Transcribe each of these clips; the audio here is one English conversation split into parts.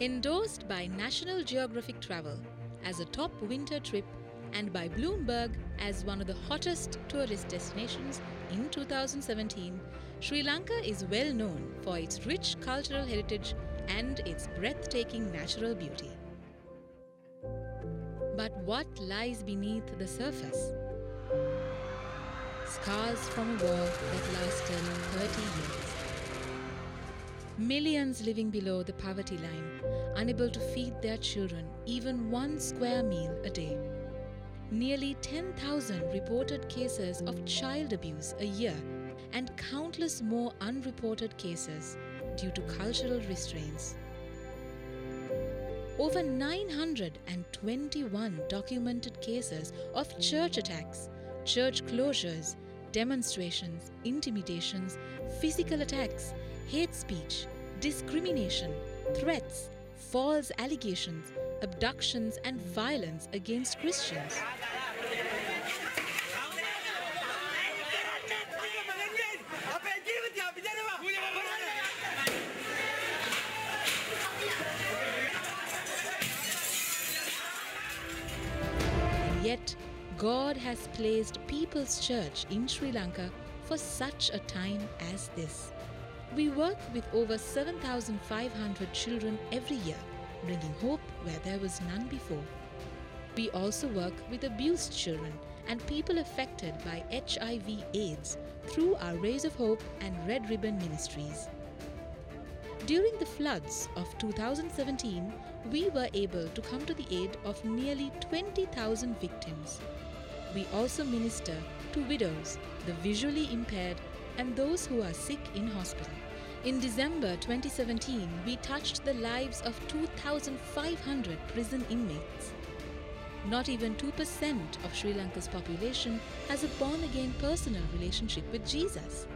Endorsed by National Geographic Travel as a top winter trip and by Bloomberg as one of the hottest tourist destinations in 2017, Sri Lanka is well known for its rich cultural heritage and its breathtaking natural beauty. But what lies beneath the surface? Scars from a war that lasted 30 years. Millions living below the poverty line, unable to feed their children even one square meal a day. Nearly 10,000 reported cases of child abuse a year, and countless more unreported cases due to cultural restraints. Over 921 documented cases of church attacks, church closures, demonstrations, intimidations, physical attacks, hate speech, discrimination, threats, false allegations, abductions, and violence against Christians. Yet, God has placed People's Church in Sri Lanka for such a time as this. We work with over 7,500 children every year, bringing hope where there was none before. We also work with abused children and people affected by HIV AIDS through our Rays of Hope and Red Ribbon ministries. During the floods of 2017, we were able to come to the aid of nearly 20,000 victims. We also minister to widows, the visually impaired, and those who are sick in hospital. In December 2017, we touched the lives of 2,500 prison inmates. Not even 2% of Sri Lanka's population has a born again personal relationship with Jesus.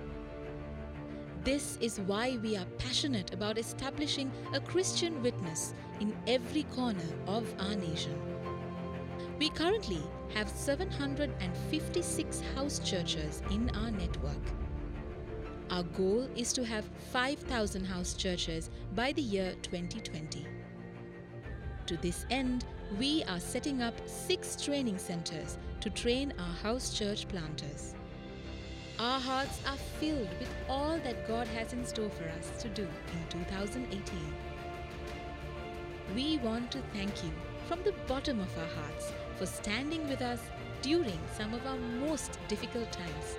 This is why we are passionate about establishing a Christian witness in every corner of our nation. We currently have 756 house churches in our network. Our goal is to have 5,000 house churches by the year 2020. To this end, we are setting up six training centers to train our house church planters. Our hearts are filled with all that God has in store for us to do in 2018. We want to thank you from the bottom of our hearts for standing with us during some of our most difficult times.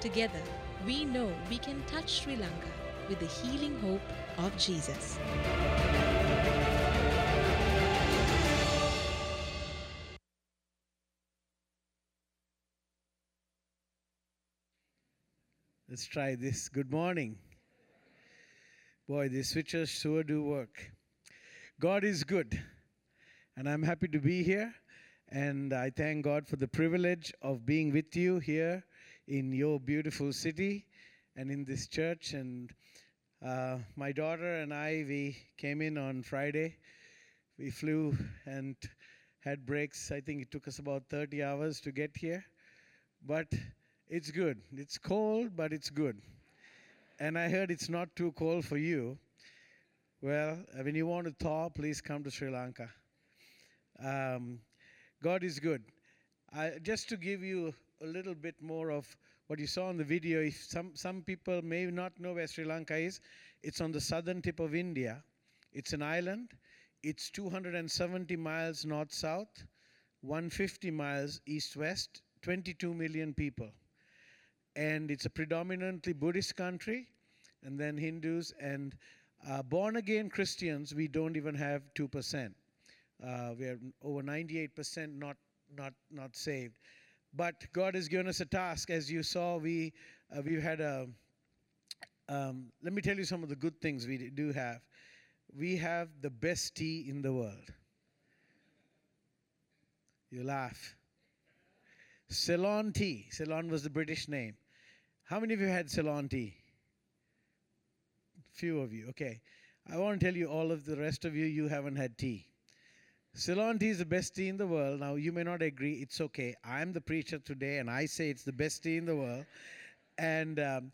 Together, we know we can touch Sri Lanka with the healing hope of Jesus. Let's try this. Good morning. Boy, these switches sure do work. God is good, and I'm happy to be here. And I thank God for the privilege of being with you here in your beautiful city and in this church. And uh, my daughter and I, we came in on Friday. We flew and had breaks. I think it took us about 30 hours to get here. But it's good. It's cold, but it's good. And I heard it's not too cold for you. Well, uh, when you want to thaw, please come to Sri Lanka. Um, God is good. I, just to give you a little bit more of what you saw in the video, if some, some people may not know where Sri Lanka is, it's on the southern tip of India. It's an island. It's 270 miles north south, 150 miles east west, 22 million people and it's a predominantly Buddhist country, and then Hindus and uh, born again Christians. We don't even have two percent. Uh, we are over 98% not not not saved. But God has given us a task. As you saw, we uh, we've had a. Um, let me tell you some of the good things we do have. We have the best tea in the world. You laugh. Ceylon tea. Ceylon was the British name. How many of you had Ceylon tea? Few of you. Okay. I want to tell you, all of the rest of you, you haven't had tea. Ceylon tea is the best tea in the world. Now, you may not agree. It's okay. I'm the preacher today, and I say it's the best tea in the world. And um,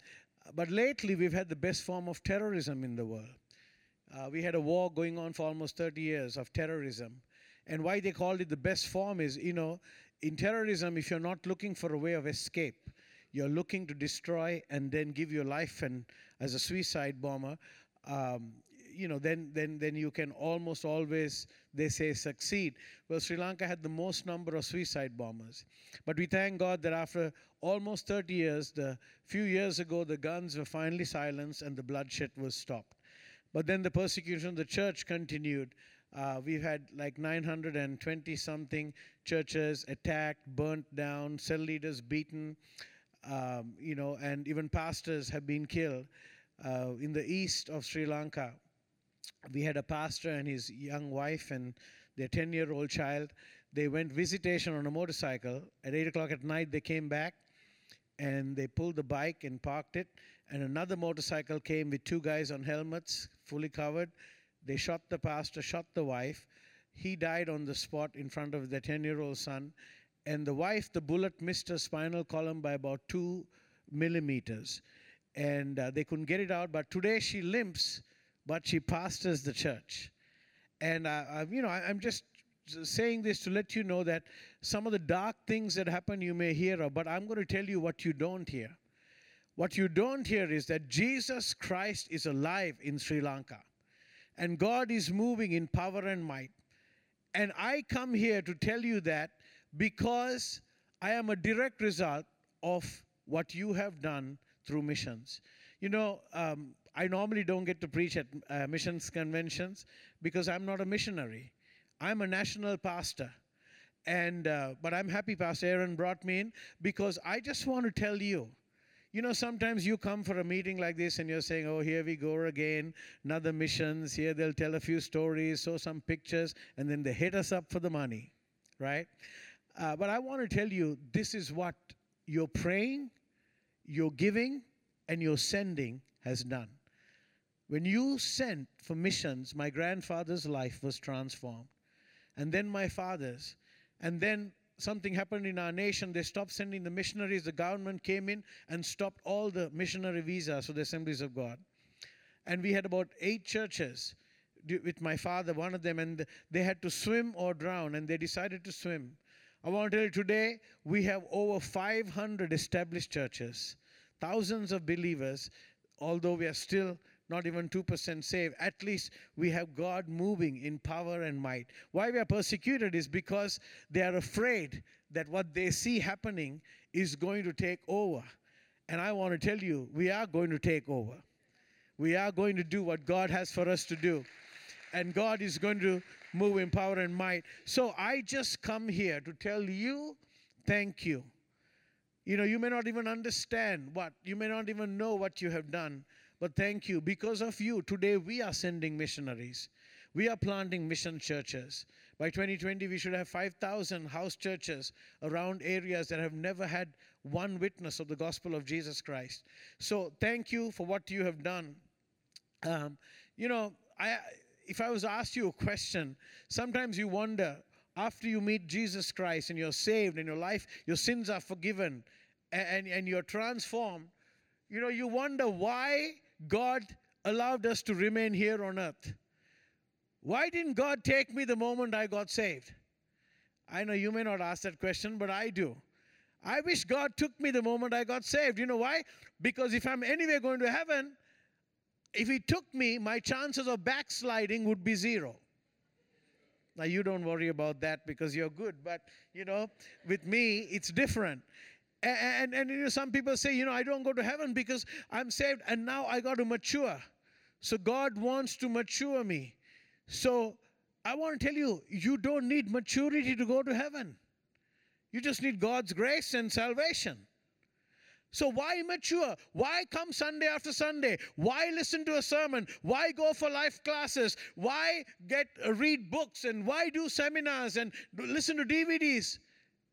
but lately, we've had the best form of terrorism in the world. Uh, we had a war going on for almost 30 years of terrorism. And why they called it the best form is, you know, in terrorism, if you're not looking for a way of escape, you're looking to destroy and then give your life and as a suicide bomber um, you know then then then you can almost always they say succeed. Well sri lanka had the most number of suicide bombers. But we thank god that after almost 30 years the few years ago the guns were finally silenced and the bloodshed was stopped. But then the persecution of the church continued. Uh, we've had like 920 something churches attacked burnt down cell leaders beaten um, you know, and even pastors have been killed. Uh, in the east of Sri Lanka, we had a pastor and his young wife and their 10 year old child. They went visitation on a motorcycle. At 8 o'clock at night, they came back and they pulled the bike and parked it. And another motorcycle came with two guys on helmets, fully covered. They shot the pastor, shot the wife. He died on the spot in front of their 10 year old son and the wife, the bullet missed her spinal column by about two millimeters. And uh, they couldn't get it out, but today she limps, but she pastors the church. And, uh, you know, I, I'm just saying this to let you know that some of the dark things that happen you may hear of, but I'm going to tell you what you don't hear. What you don't hear is that Jesus Christ is alive in Sri Lanka, and God is moving in power and might. And I come here to tell you that because I am a direct result of what you have done through missions. You know, um, I normally don't get to preach at uh, missions conventions because I'm not a missionary. I'm a national pastor. And, uh, but I'm happy Pastor Aaron brought me in because I just want to tell you, you know, sometimes you come for a meeting like this and you're saying, oh, here we go again, another missions. Here they'll tell a few stories, show some pictures, and then they hit us up for the money, right? Uh, but I want to tell you this is what you're praying, you're giving, and your sending has done. When you sent for missions, my grandfather's life was transformed. And then my father's. And then something happened in our nation. They stopped sending the missionaries. The government came in and stopped all the missionary visas for the assemblies of God. And we had about eight churches with my father, one of them, and they had to swim or drown, and they decided to swim. I want to tell you today, we have over 500 established churches, thousands of believers, although we are still not even 2% saved. At least we have God moving in power and might. Why we are persecuted is because they are afraid that what they see happening is going to take over. And I want to tell you, we are going to take over. We are going to do what God has for us to do. And God is going to move in power and might. So I just come here to tell you thank you. You know, you may not even understand what, you may not even know what you have done, but thank you. Because of you, today we are sending missionaries. We are planting mission churches. By 2020, we should have 5,000 house churches around areas that have never had one witness of the gospel of Jesus Christ. So, thank you for what you have done. Um, you know, I if I was asked you a question, sometimes you wonder after you meet Jesus Christ and you're saved and your life, your sins are forgiven and, and you're transformed, you know, you wonder why God allowed us to remain here on earth. Why didn't God take me the moment I got saved? I know you may not ask that question, but I do. I wish God took me the moment I got saved. You know why? Because if I'm anywhere going to heaven, if he took me, my chances of backsliding would be zero. Now, you don't worry about that because you're good, but you know, with me, it's different. And, and, and, you know, some people say, you know, I don't go to heaven because I'm saved and now I got to mature. So God wants to mature me. So I want to tell you, you don't need maturity to go to heaven. You just need God's grace and salvation. So, why mature? Why come Sunday after Sunday? Why listen to a sermon? Why go for life classes? Why get uh, read books and why do seminars and listen to DVDs?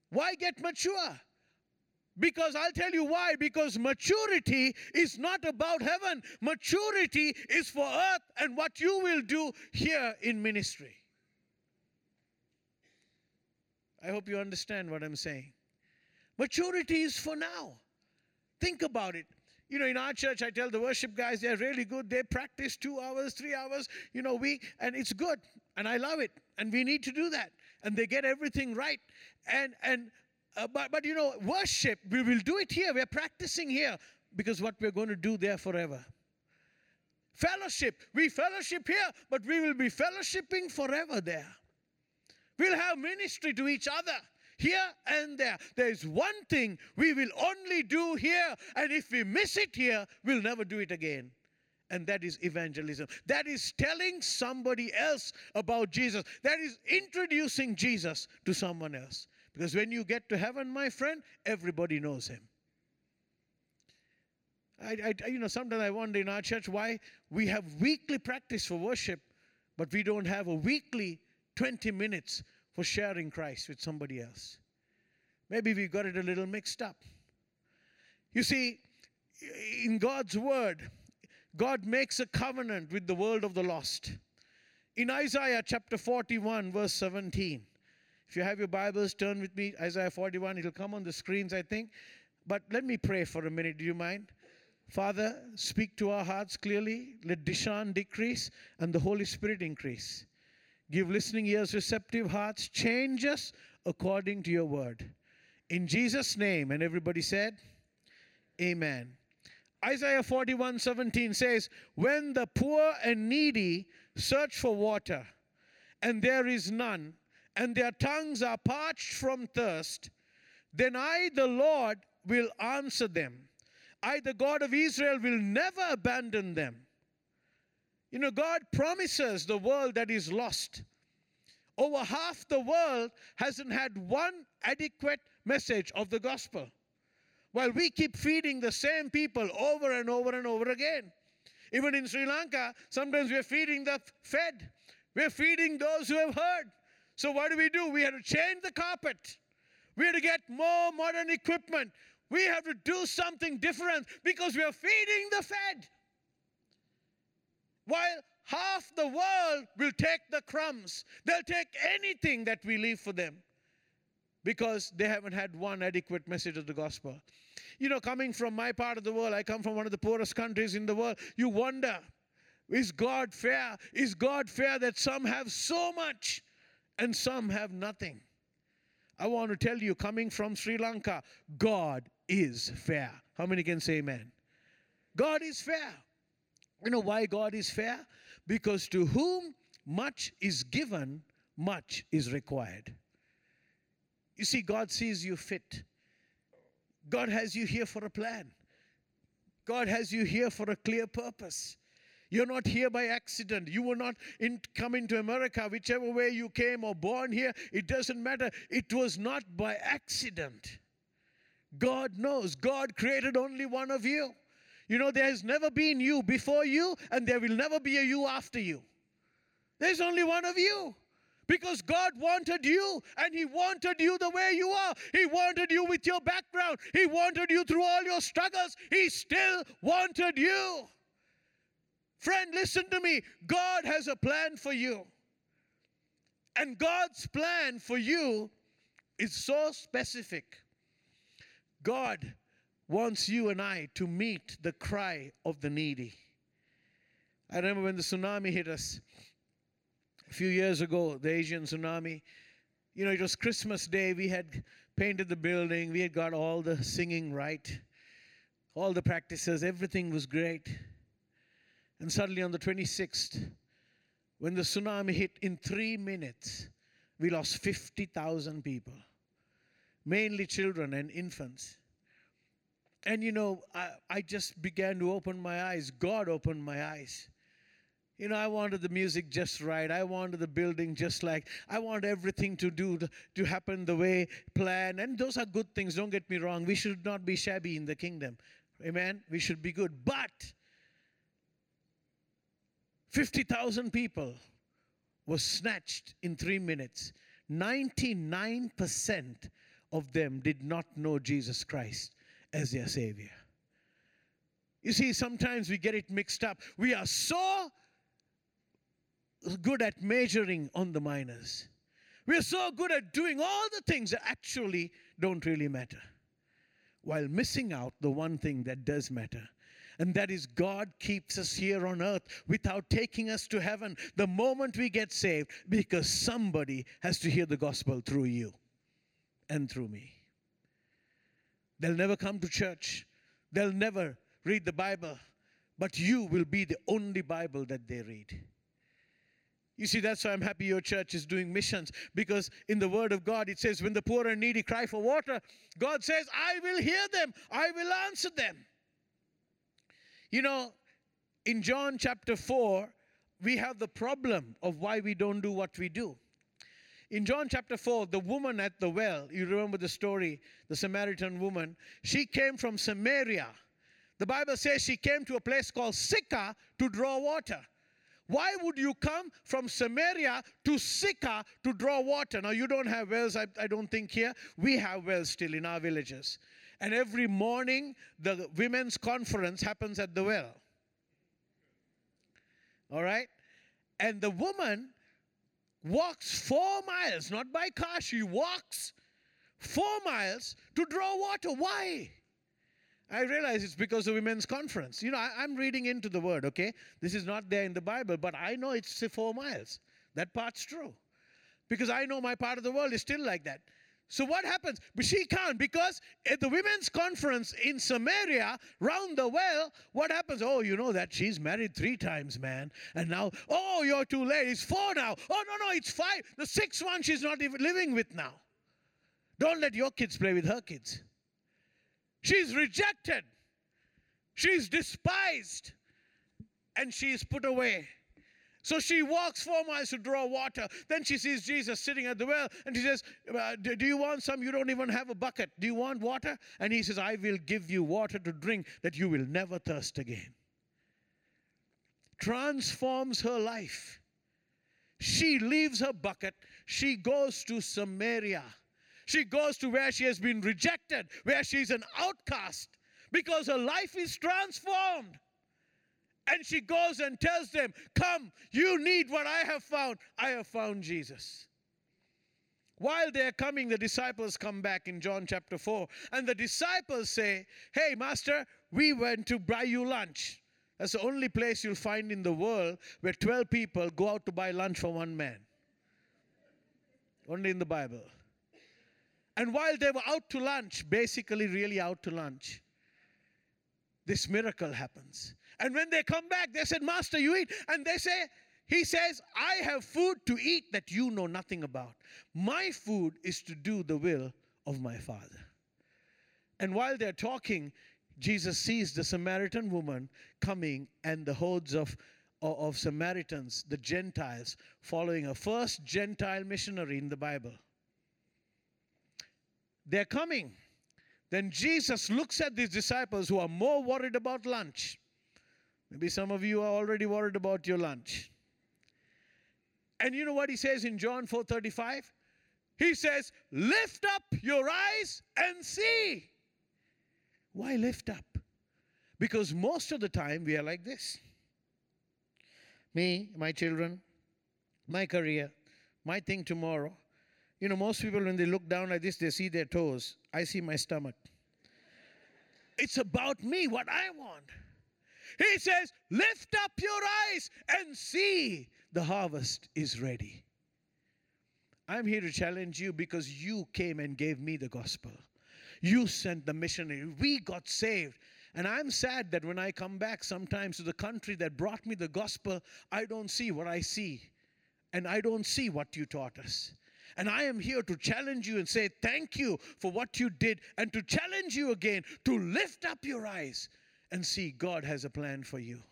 Why get mature? Because I'll tell you why. Because maturity is not about heaven, maturity is for earth and what you will do here in ministry. I hope you understand what I'm saying. Maturity is for now. Think about it. You know, in our church, I tell the worship guys they're really good. They practice two hours, three hours, you know, we and it's good. And I love it. And we need to do that. And they get everything right. And and uh, but but you know, worship, we will do it here. We're practicing here because what we're going to do there forever. Fellowship, we fellowship here, but we will be fellowshipping forever there. We'll have ministry to each other here and there. There's one thing we will only do here, and if we miss it here, we'll never do it again. And that is evangelism. That is telling somebody else about Jesus. That is introducing Jesus to someone else. Because when you get to heaven, my friend, everybody knows him. I, I, you know, sometimes I wonder in our church why we have weekly practice for worship, but we don't have a weekly 20 minutes for sharing Christ with somebody else. Maybe we got it a little mixed up. You see, in God's word, God makes a covenant with the world of the lost. In Isaiah chapter 41, verse 17, if you have your Bibles, turn with me, Isaiah 41. It'll come on the screens, I think. But let me pray for a minute. Do you mind? Father, speak to our hearts clearly. Let Dishan decrease and the Holy Spirit increase. Give listening ears, receptive hearts. Change us according to your word. In Jesus' name. And everybody said, Amen. Isaiah 41 17 says, When the poor and needy search for water, and there is none, and their tongues are parched from thirst, then I, the Lord, will answer them. I, the God of Israel, will never abandon them. You know, God promises the world that is lost. Over half the world hasn't had one adequate message of the gospel. While we keep feeding the same people over and over and over again. Even in Sri Lanka, sometimes we're feeding the fed. We're feeding those who have heard. So what do we do? We had to change the carpet. We had to get more modern equipment. We have to do something different because we are feeding the fed. While half the world will take the crumbs, they'll take anything that we leave for them because they haven't had one adequate message of the gospel. You know, coming from my part of the world, I come from one of the poorest countries in the world. You wonder, is God fair? Is God fair that some have so much and some have nothing? I want to tell you, coming from Sri Lanka, God is fair. How many can say amen? God is fair. You know why God is fair? Because to whom much is given, much is required. You see, God sees you fit. God has you here for a plan. God has you here for a clear purpose. You're not here by accident. You were not in, coming to America, whichever way you came or born here, it doesn't matter. It was not by accident. God knows. God created only one of you. You know, there has never been you before you, and there will never be a you after you. There's only one of you. Because God wanted you, and He wanted you the way you are. He wanted you with your background. He wanted you through all your struggles. He still wanted you. Friend, listen to me. God has a plan for you. And God's plan for you is so specific. God wants you and I to meet the cry of the needy. I remember when the tsunami hit us a few years ago, the Asian tsunami. You know, it was Christmas Day. We had painted the building, we had got all the singing right, all the practices, everything was great. And suddenly on the 26th, when the tsunami hit in three minutes, we lost 50,000 people, mainly children and infants. And you know, I, I just began to open my eyes. God opened my eyes. You know, I wanted the music just right. I wanted the building just like. I want everything to do to happen the way planned. And those are good things. Don't get me wrong. We should not be shabby in the kingdom. Amen. We should be good. But 50,000 people were snatched in 3 minutes. 99% of them did not know Jesus Christ as their Savior. You see, sometimes we get it mixed up. We are so good at measuring on the minors. We're so good at doing all the things that actually don't really matter, while missing out the one thing that does matter, And that is God keeps us here on earth without taking us to heaven the moment we get saved because somebody has to hear the gospel through you and through me. They'll never come to church, they'll never read the Bible, but you will be the only Bible that they read. You see, that's why I'm happy your church is doing missions because in the Word of God it says, when the poor and needy cry for water, God says, I will hear them, I will answer them. You know, in John chapter 4, we have the problem of why we don't do what we do. In John chapter 4, the woman at the well, you remember the story, the Samaritan woman, she came from Samaria. The Bible says she came to a place called Sychar to draw water. Why would you come from Samaria to Sychar to draw water? Now, you don't have wells, I, I don't think here. We have wells still in our villages. And every morning, the women's conference happens at the well. All right? And the woman walks four miles, not by car, she walks four miles to draw water. Why? I realize it's because of women's conference. You know, I, am reading into the word, okay? This is not there in the Bible, but I know it's four miles. That part's true. Because I know my part of the world is still like that. So what happens? But she can't because at the women's conference in Samaria, round the well, what happens? Oh, you know that she's married three times, man. And now, oh, you're too late. It's four now. Oh, no, no, it's five. The sixth one she's not even living with now. Don't let your kids play with her kids. She's rejected. She's despised. And she's put away. So she walks four miles to draw water. Then she sees Jesus sitting at the well and she says, uh, Do you want some? You don't even have a bucket. Do you want water? And he says, I will give you water to drink that you will never thirst again. Transforms her life. She leaves her bucket. She goes to Samaria. She goes to where she has been rejected, where she's an outcast, because her life is transformed. And she goes and tells them, Come, you need what I have found. I have found Jesus. While they're coming, the disciples come back in John chapter 4. And the disciples say, Hey, Master, we went to buy you lunch. That's the only place you'll find in the world where 12 people go out to buy lunch for one man. Only in the Bible. And while they were out to lunch, basically, really out to lunch, this miracle happens. And when they come back, they said, Master, you eat. And they say, He says, I have food to eat that you know nothing about. My food is to do the will of my Father. And while they're talking, Jesus sees the Samaritan woman coming and the hordes of, of Samaritans, the Gentiles, following a first Gentile missionary in the Bible. They're coming. Then Jesus looks at these disciples who are more worried about lunch Maybe some of you are already worried about your lunch. And you know what he says in John 4:35? He says, "Lift up your eyes and see." Why lift up? Because most of the time we are like this. Me, my children, my career, my thing tomorrow. You know, most people, when they look down like this, they see their toes. I see my stomach. It's about me, what I want. He says, Lift up your eyes and see the harvest is ready. I'm here to challenge you because you came and gave me the gospel. You sent the missionary. We got saved. And I'm sad that when I come back sometimes to the country that brought me the gospel, I don't see what I see. And I don't see what you taught us. And I am here to challenge you and say thank you for what you did and to challenge you again to lift up your eyes and see God has a plan for you.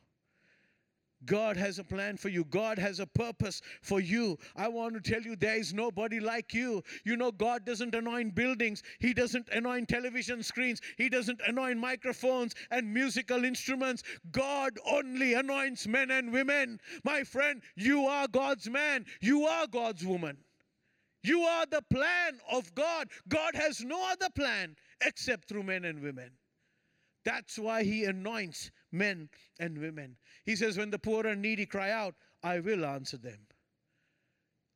God has a plan for you. God has a purpose for you. I want to tell you there is nobody like you. You know, God doesn't anoint buildings, He doesn't anoint television screens, He doesn't anoint microphones and musical instruments. God only anoints men and women. My friend, you are God's man, you are God's woman. You are the plan of God. God has no other plan except through men and women. That's why he anoints men and women. He says, When the poor and needy cry out, I will answer them.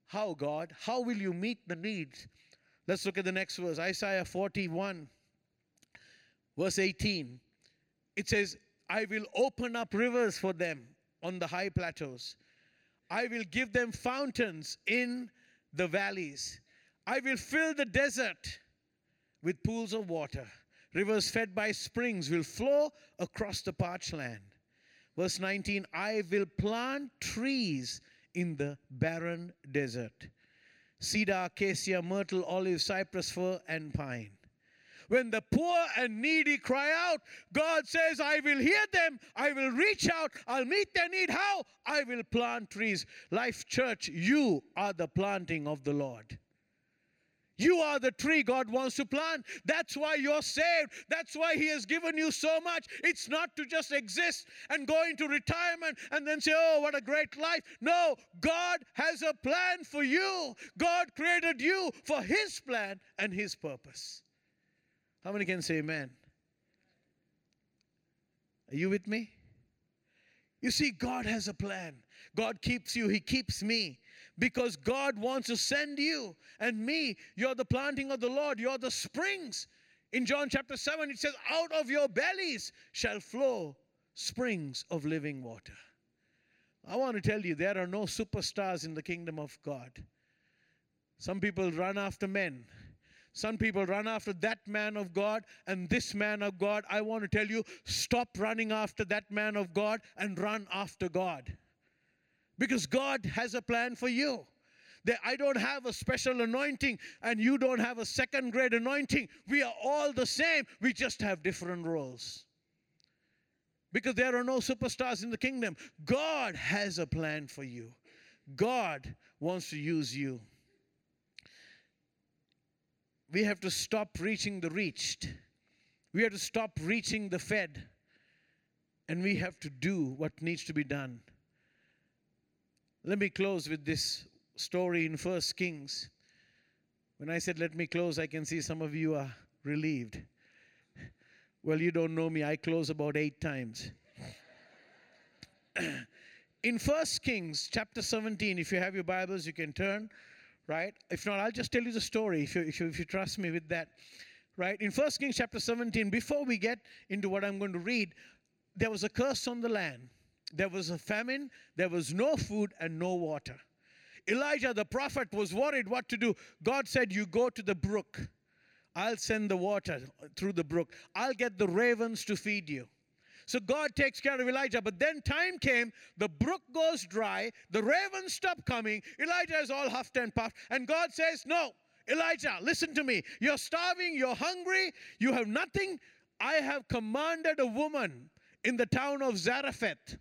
How, God? How will you meet the needs? Let's look at the next verse Isaiah 41, verse 18. It says, I will open up rivers for them on the high plateaus. I will give them fountains in the valleys. I will fill the desert with pools of water. Rivers fed by springs will flow across the parched land. Verse 19 I will plant trees in the barren desert cedar, acacia, myrtle, olive, cypress, fir, and pine. When the poor and needy cry out, God says, I will hear them, I will reach out, I'll meet their need. How? I will plant trees. Life Church, you are the planting of the Lord. You are the tree God wants to plant. That's why you're saved. That's why He has given you so much. It's not to just exist and go into retirement and then say, oh, what a great life. No, God has a plan for you. God created you for His plan and His purpose. How many can say amen? Are you with me? You see, God has a plan. God keeps you, He keeps me because God wants to send you and me. You're the planting of the Lord, you're the springs. In John chapter 7, it says, Out of your bellies shall flow springs of living water. I want to tell you, there are no superstars in the kingdom of God. Some people run after men. Some people run after that man of God and this man of God. I want to tell you, stop running after that man of God and run after God because God has a plan for you. That I don't have a special anointing and you don't have a second grade anointing. We are all the same, we just have different roles. Because there are no superstars in the kingdom. God has a plan for you, God wants to use you. We have to stop reaching the reached. We have to stop reaching the fed. And we have to do what needs to be done. Let me close with this story in First Kings. When I said let me close, I can see some of you are relieved. Well, you don't know me, I close about eight times. in First Kings chapter 17, if you have your Bibles, you can turn, right? If not, I'll just tell you the story if you, if you, if you trust me with that, right? In First Kings chapter 17, before we get into what I'm going to read, there was a curse on the land. There was a famine, there was no food and no water. Elijah the prophet was worried what to do. God said, You go to the brook. I'll send the water through the brook. I'll get the ravens to feed you. So God takes care of Elijah. But then time came, the brook goes dry, the ravens stop coming. Elijah is all huffed and puffed. And God says, No, Elijah, listen to me. You're starving, you're hungry, you have nothing. I have commanded a woman in the town of Zarephath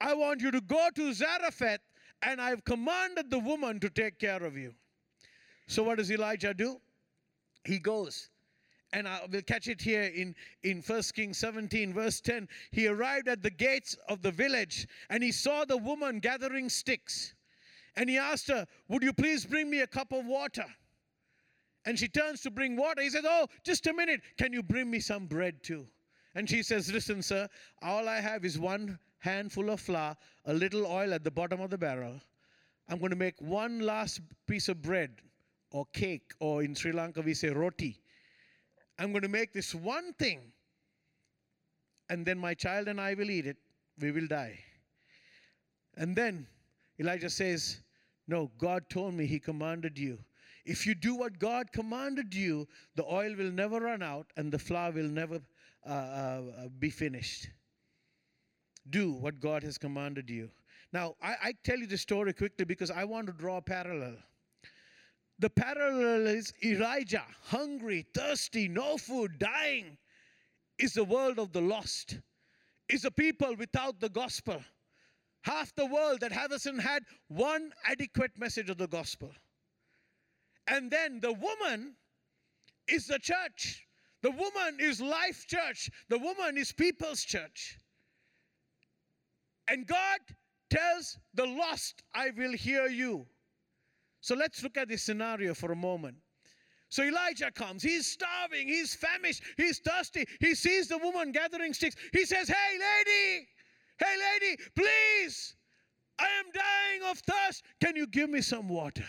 I want you to go to Zarephath, and I've commanded the woman to take care of you. So, what does Elijah do? He goes. And I will catch it here in, in 1 Kings 17, verse 10. He arrived at the gates of the village and he saw the woman gathering sticks. And he asked her, Would you please bring me a cup of water? And she turns to bring water. He says, Oh, just a minute. Can you bring me some bread too? And she says, Listen, sir, all I have is one handful of flour, a little oil at the bottom of the barrel. I'm going to make one last piece of bread or cake, or in Sri Lanka we say roti. I'm going to make this one thing, and then my child and I will eat it. We will die. And then Elijah says, No, God told me, He commanded you. If you do what God commanded you, the oil will never run out and the flour will never uh, uh, be finished do what God has commanded you. Now, I, I tell you the story quickly because I want to draw a parallel. The parallel is Elijah, hungry, thirsty, no food, dying, is the world of the lost, is a people without the gospel. Half the world that hasn't had one adequate message of the gospel. And then the woman is the church. The woman is life church. The woman is people's church. And God tells the lost, I will hear you. So let's look at this scenario for a moment. So Elijah comes. He's starving. He's famished. He's thirsty. He sees the woman gathering sticks. He says, Hey, lady, hey, lady, please, I am dying of thirst. Can you give me some water?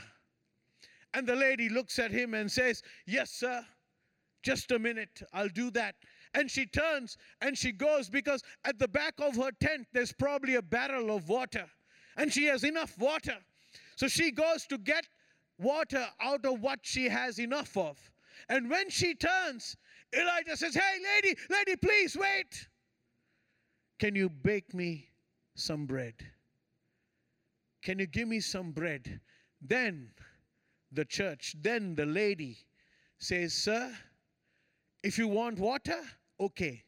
And the lady looks at him and says, Yes, sir. Just a minute. I'll do that. And she turns and she goes because at the back of her tent there's probably a barrel of water and she has enough water. So she goes to get water out of what she has enough of. And when she turns, Elijah says, Hey, lady, lady, please wait. Can you bake me some bread? Can you give me some bread? Then the church, then the lady says, Sir, if you want water, okay,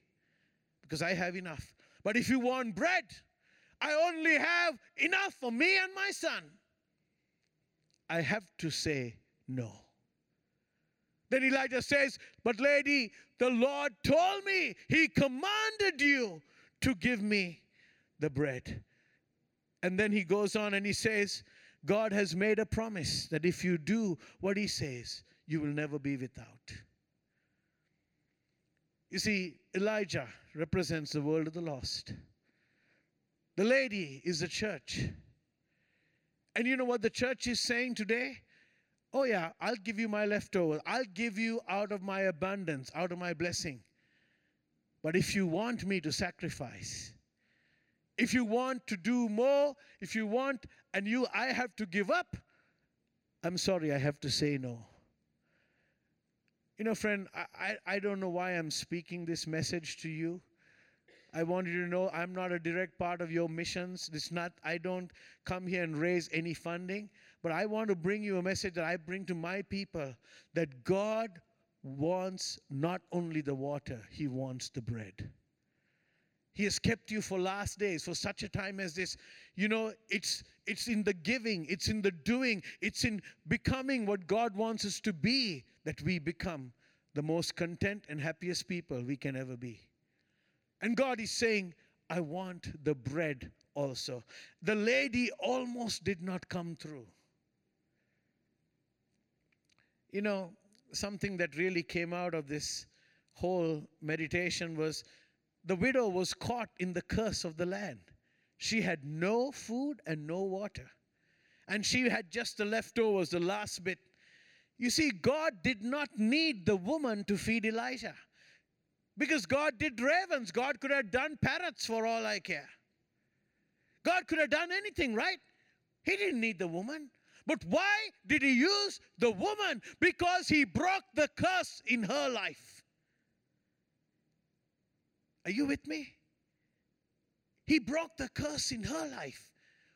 because I have enough. But if you want bread, I only have enough for me and my son. I have to say no. Then Elijah says, But lady, the Lord told me, He commanded you to give me the bread. And then he goes on and he says, God has made a promise that if you do what He says, you will never be without. You see, Elijah represents the world of the lost. The lady is the church. And you know what the church is saying today? Oh, yeah, I'll give you my leftovers. I'll give you out of my abundance, out of my blessing. But if you want me to sacrifice, if you want to do more, if you want, and you, I have to give up, I'm sorry, I have to say no. You know, friend, I, I, I don't know why I'm speaking this message to you. I want you to know I'm not a direct part of your missions. It's not, I don't come here and raise any funding, but I want to bring you a message that I bring to my people that God wants not only the water, He wants the bread. He has kept you for last days, for such a time as this. You know, it's it's in the giving, it's in the doing, it's in becoming what God wants us to be that we become the most content and happiest people we can ever be. And God is saying, I want the bread also. The lady almost did not come through. You know, something that really came out of this whole meditation was the widow was caught in the curse of the land. She had no food and no water. And she had just the leftovers, the last bit. You see, God did not need the woman to feed Elijah. Because God did ravens. God could have done parrots for all I care. God could have done anything, right? He didn't need the woman. But why did he use the woman? Because he broke the curse in her life. Are you with me? He broke the curse in her life.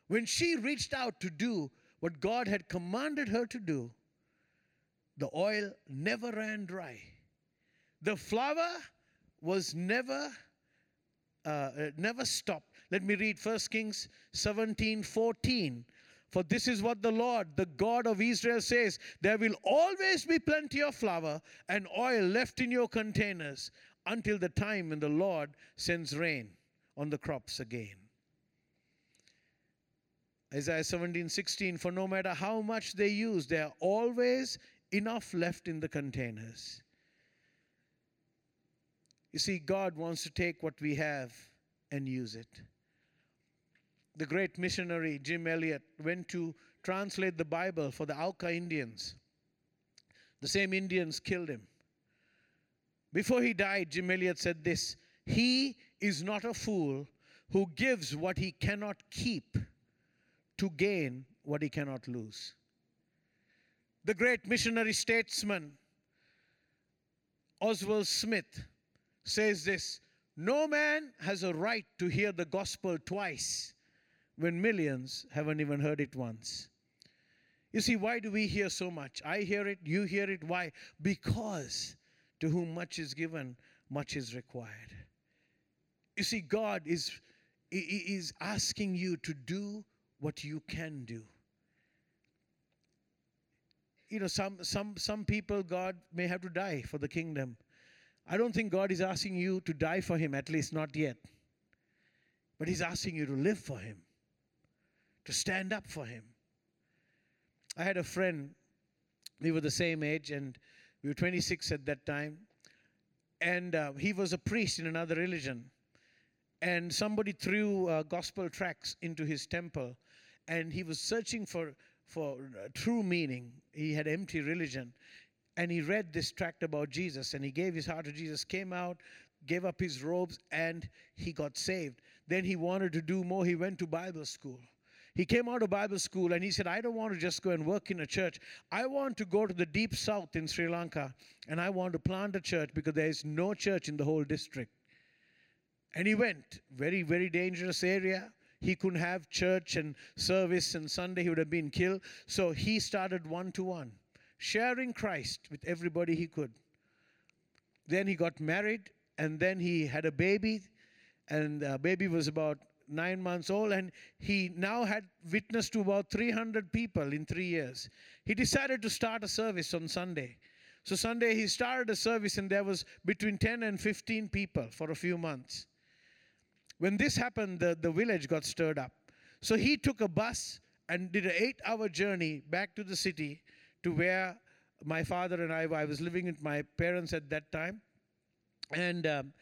When she reached out to do what God had commanded her to do, the oil never ran dry. The flour was never uh, uh never stopped. Let me read 1 Kings 17 14. For this is what the Lord, the God of Israel, says There will always be plenty of flour and oil left in your containers until the time when the Lord sends rain on the crops again. Isaiah 17, 16, for no matter how much they use, there are always enough left in the containers. You see, God wants to take what we have and use it. The great missionary Jim Elliot went to translate the Bible for the Auca Indians. The same Indians killed him. Before he died, Jim Elliot said this He is not a fool who gives what he cannot keep to gain what he cannot lose. The great missionary statesman Oswald Smith says this No man has a right to hear the gospel twice when millions haven't even heard it once. You see, why do we hear so much? I hear it, you hear it. Why? Because to whom much is given, much is required. You see, God is, is asking you to do what you can do. You know, some, some, some people, God may have to die for the kingdom. I don't think God is asking you to die for Him, at least not yet. But He's asking you to live for Him, to stand up for Him. I had a friend, we were the same age, and we were 26 at that time. And uh, he was a priest in another religion and somebody threw uh, gospel tracts into his temple and he was searching for for uh, true meaning he had empty religion and he read this tract about jesus and he gave his heart to jesus came out gave up his robes, and he got saved. Then he wanted to do more. He went to Bible school. He came out of Bible school and he said, I don't want to just go and work in a church. I want to go to the deep south in Sri Lanka and I want to plant a church because there is no church in the whole district. And he went, very, very dangerous area. He couldn't have church and service, and Sunday he would have been killed. So he started one to one, sharing Christ with everybody he could. Then he got married, and then he had a baby, and the baby was about nine months old, and he now had witnessed to about 300 people in three years. He decided to start a service on Sunday. So Sunday he started a service, and there was between 10 and 15 people for a few months. When this happened, the, the village got stirred up. So he took a bus and did an eight hour journey back to the city to where my father and I, I was living with my parents at that time. And um,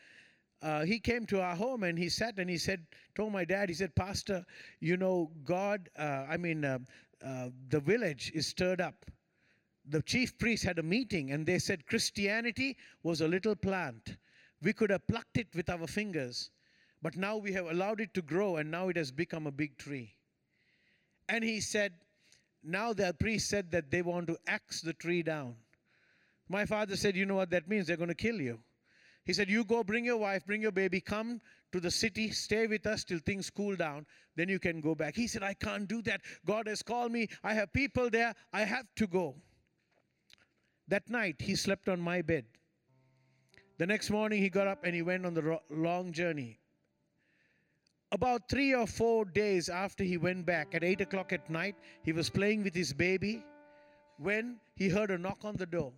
uh, he came to our home and he sat and he said, told my dad, he said, Pastor, you know, God, uh, I mean, uh, uh the village is stirred up. The chief priest had a meeting and they said Christianity was a little plant. We could have plucked it with our fingers, but now we have allowed it to grow and now it has become a big tree. And he said, now the priest said that they want to axe the tree down. My father said, You know what that means? They're going to kill you. He said, You go, bring your wife, bring your baby, come to the city, stay with us till things cool down, then you can go back. He said, I can't do that. God has called me. I have people there. I have to go. That night, he slept on my bed. The next morning, he got up and he went on the long journey. About three or four days after he went back, at 8 o'clock at night, he was playing with his baby when he heard a knock on the door.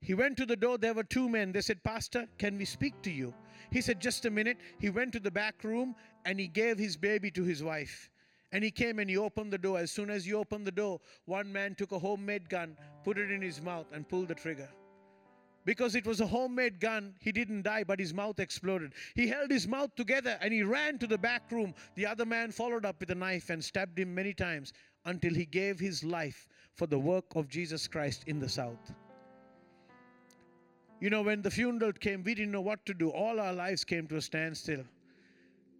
He went to the door. There were two men. They said, Pastor, can we speak to you? He said, Just a minute. He went to the back room and he gave his baby to his wife. And he came and he opened the door. As soon as he opened the door, one man took a homemade gun, put it in his mouth, and pulled the trigger. Because it was a homemade gun, he didn't die, but his mouth exploded. He held his mouth together and he ran to the back room. The other man followed up with a knife and stabbed him many times until he gave his life for the work of Jesus Christ in the South. You know, when the funeral came, we didn't know what to do. All our lives came to a standstill.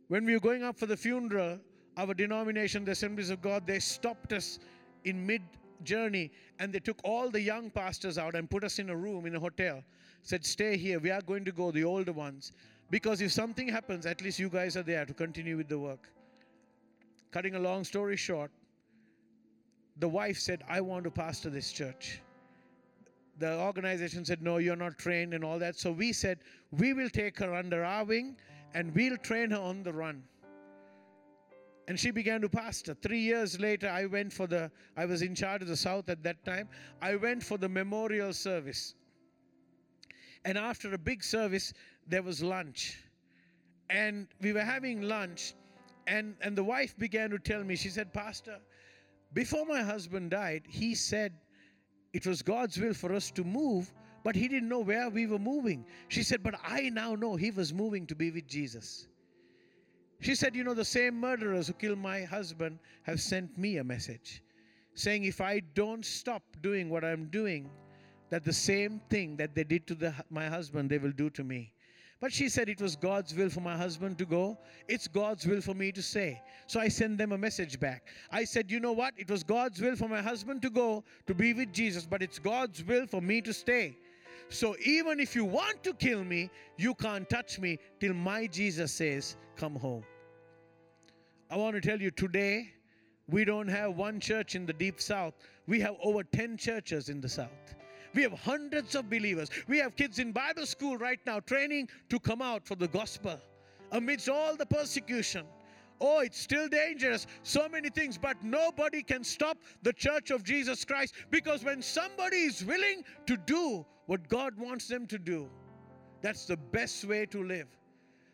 When we were going up for the funeral, our denomination, the Assemblies of God, they stopped us in mid journey and they took all the young pastors out and put us in a room in a hotel. Said, Stay here. We are going to go, the older ones. Because if something happens, at least you guys are there to continue with the work. Cutting a long story short, the wife said, I want to pastor this church the organization said, No, you're not trained and all that. So we said, We will take her under our wing and we'll train her on the run. And she began to pastor. Three years later, I went for the, I was in charge of the South at that time. I went for the memorial service. And after a big service, there was lunch. And we were having lunch, and, and the wife began to tell me, she said, Pastor, before my husband died, he said, it was God's will for us to move, but he didn't know where we were moving. She said, But I now know he was moving to be with Jesus. She said, You know, the same murderers who killed my husband have sent me a message saying, If I don't stop doing what I'm doing, that the same thing that they did to the, my husband, they will do to me. But she said it was God's will for my husband to go. It's God's will for me to stay. So I sent them a message back. I said, You know what? It was God's will for my husband to go to be with Jesus, but it's God's will for me to stay. So even if you want to kill me, you can't touch me till my Jesus says, Come home. I want to tell you today, we don't have one church in the deep south, we have over 10 churches in the south. We have hundreds of believers. We have kids in Bible school right now training to come out for the gospel amidst all the persecution. Oh, it's still dangerous. So many things, but nobody can stop the church of Jesus Christ because when somebody is willing to do what God wants them to do, that's the best way to live.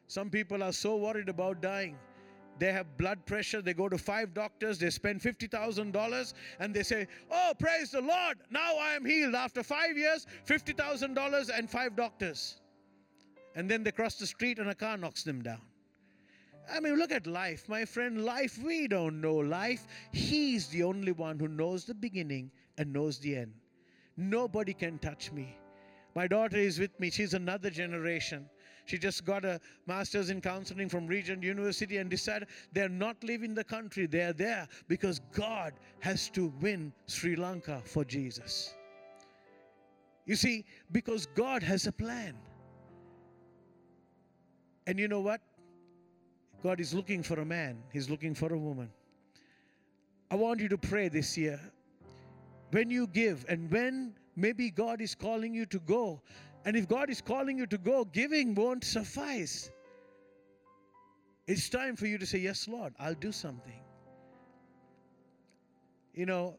Some people are so worried about dying they have blood pressure, they go to five doctors, they spend $50,000, and they say, Oh, praise the Lord, now I am healed. After five years, $50,000 and five doctors. And then they cross the street and a car knocks them down. I mean, look at life, my friend. Life, we don't know life. He's the only one who knows the beginning and knows the end. Nobody can touch me. My daughter is with me. She's another generation. She just got a master's in counseling from Regent University and decided they're not leaving the country. They're there because God has to win Sri Lanka for Jesus. You see, because God has a plan. And you know what? God is looking for a man, He's looking for a woman. I want you to pray this year. When you give and when maybe God is calling you to go, and if God is calling you to go, giving won't suffice. It's time for you to say, Yes, Lord, I'll do something. You know,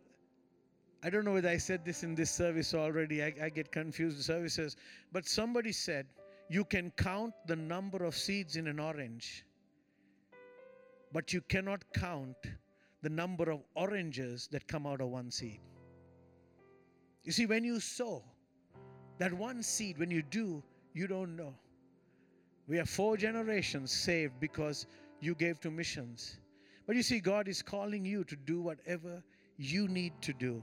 I don't know whether I said this in this service already. I, I get confused with services. But somebody said, You can count the number of seeds in an orange, but you cannot count the number of oranges that come out of one seed. You see, when you sow, that one seed, when you do, you don't know. We have four generations saved because you gave to missions. But you see, God is calling you to do whatever you need to do.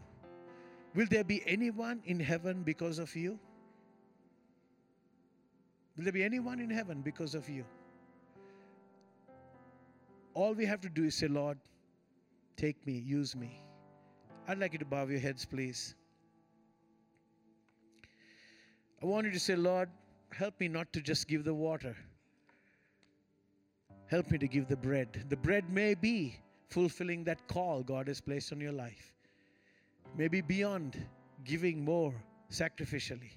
Will there be anyone in heaven because of you? Will there be anyone in heaven because of you? All we have to do is say, Lord, take me, use me. I'd like you to bow your heads, please. I want you to say, Lord, help me not to just give the water. Help me to give the bread. The bread may be fulfilling that call God has placed on your life, maybe beyond giving more sacrificially.